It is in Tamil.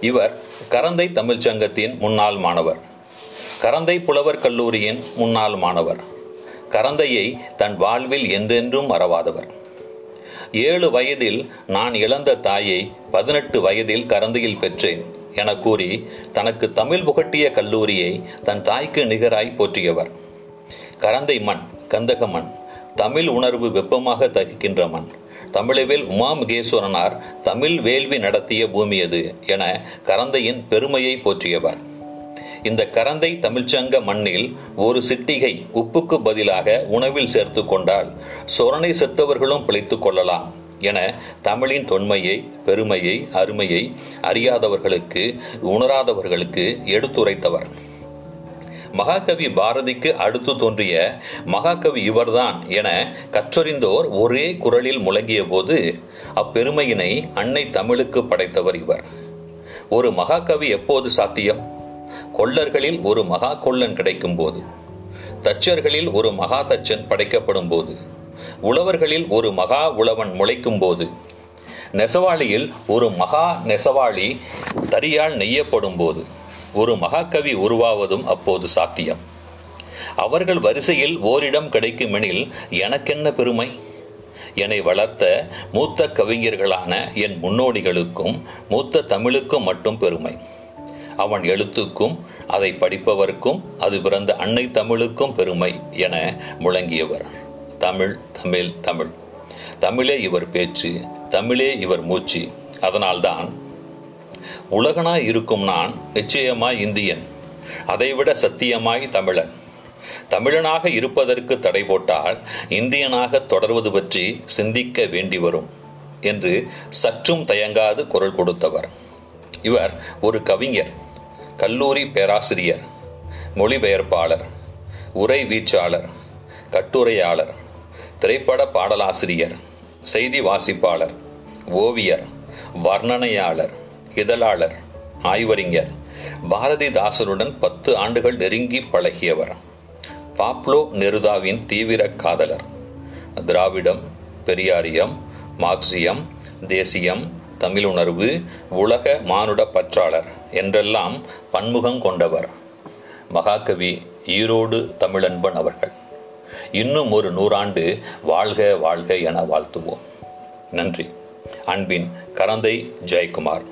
இவர் கரந்தை தமிழ்ச் சங்கத்தின் முன்னாள் மாணவர். கரந்தை புலவர் கல்லூரியின் முன்னாள் மாணவர். கரந்தையை தன் வாழ்வில் என்றென்றும் மறவாதவர். ஏழு வயதில் நான் இழந்த தாயை பதினெட்டு வயதில் கரந்தையில் பெற்றேன் என கூறி தனக்கு தமிழ் புகட்டிய கல்லூரியை தன் தாய்க்கு நிகராய் போற்றியவர். கரந்தை மண் கந்தக மண் தமிழ் உணர்வு வெப்பமாக தகிக்கின்ற மண். தமிழில் உமாமுகேஸ்வரனார் தமிழ் வேள்வி நடத்திய பூமி அது என கரந்தையின் பெருமையை போற்றியவர். இந்த கரந்தை தமிழ்ச்சங்க மண்ணில் ஒரு சிட்டிகை உப்புக்கு பதிலாக உணவில் சேர்த்து கொண்டால் சொரணை செத்தவர்களும் பிழைத்துக் கொள்ளலாம் என தமிழின் தொன்மையை பெருமையை அருமையை அறியாதவர்களுக்கு உணராதவர்களுக்கு எடுத்துரைத்தவர். மகாகவி பாரதிக்கு அடுத்து தோன்றிய மகாகவி இவர்தான் என கற்றறிந்தோர் ஒரே குரலில் முழங்கிய போது அப்பெருமையினை அன்னை தமிழுக்கு படைத்தவர் இவர். ஒரு மகாகவி எப்போது சாத்தியம்? கொள்ளர்களில் ஒரு மகா கொள்ளன் கிடைக்கும் போது தச்சர்களில் ஒரு மகா தச்சன் படைக்கப்படும் போது உழவர்களில் ஒரு மகா உழவன் முளைக்கும் போது நெசவாளியில் ஒரு மகா நெசவாளி தரியால் நெய்யப்படும் போது ஒரு மகாகவி உருவாவதும் அப்போது சாத்தியம். அவர்கள் வரிசையில் ஓரிடம் கிடைக்குமெனில் எனக்கென்ன பெருமை? என்னை வளர்த்த மூத்த கவிஞர்களான என் முன்னோடிகளுக்கும் மூத்த தமிழுக்கும் மட்டும் பெருமை. அவன் எழுத்துக்கும் அதை படிப்பவர்க்கும் அது பிறந்த அன்னை தமிழுக்கும் பெருமை என முழங்கியவர். தமிழ் தமிழ் தமிழ். தமிழே இவர் பேச்சு தமிழே இவர் மூச்சு. அதனால்தான் உலகனாய் இருக்கும் நான் நிச்சயமாய் இந்தியன் அதைவிட சத்தியமாய் தமிழன். தமிழனாக இருப்பதற்கு தடை போட்டால் இந்தியனாக தொடர்வது பற்றி சிந்திக்க வேண்டி வரும் என்று சற்றும் தயங்காது குரல் கொடுத்தவர். இவர் ஒரு கவிஞர் கல்லூரி பேராசிரியர் மொழிபெயர்ப்பாளர் உரை வீச்சாளர் கட்டுரையாளர் திரைப்பட பாடலாசிரியர் செய்தி வாசிப்பாளர் ஓவியர் வர்ணனையாளர் இதழாளர் ஆய்வறிஞர் பாரதிதாசனுடன் பத்து ஆண்டுகள் நெருங்கி பழகியவர். பாப்லோ நெருதாவின் தீவிர காதலர். திராவிடம் பெரியாரியம் மார்க்சியம் தேசியம் தமிழுணர்வு உலக மானுட பற்றாளர் என்றெல்லாம் பன்முகம் கொண்டவர். மகாகவி ஈரோடு தமிழன்பன் அவர்கள். இன்னும் ஒரு நூறாண்டு வாழ்க வாழ்க என வாழ்த்துவோம். நன்றி. அன்பின் கரந்தை ஜெயக்குமார்.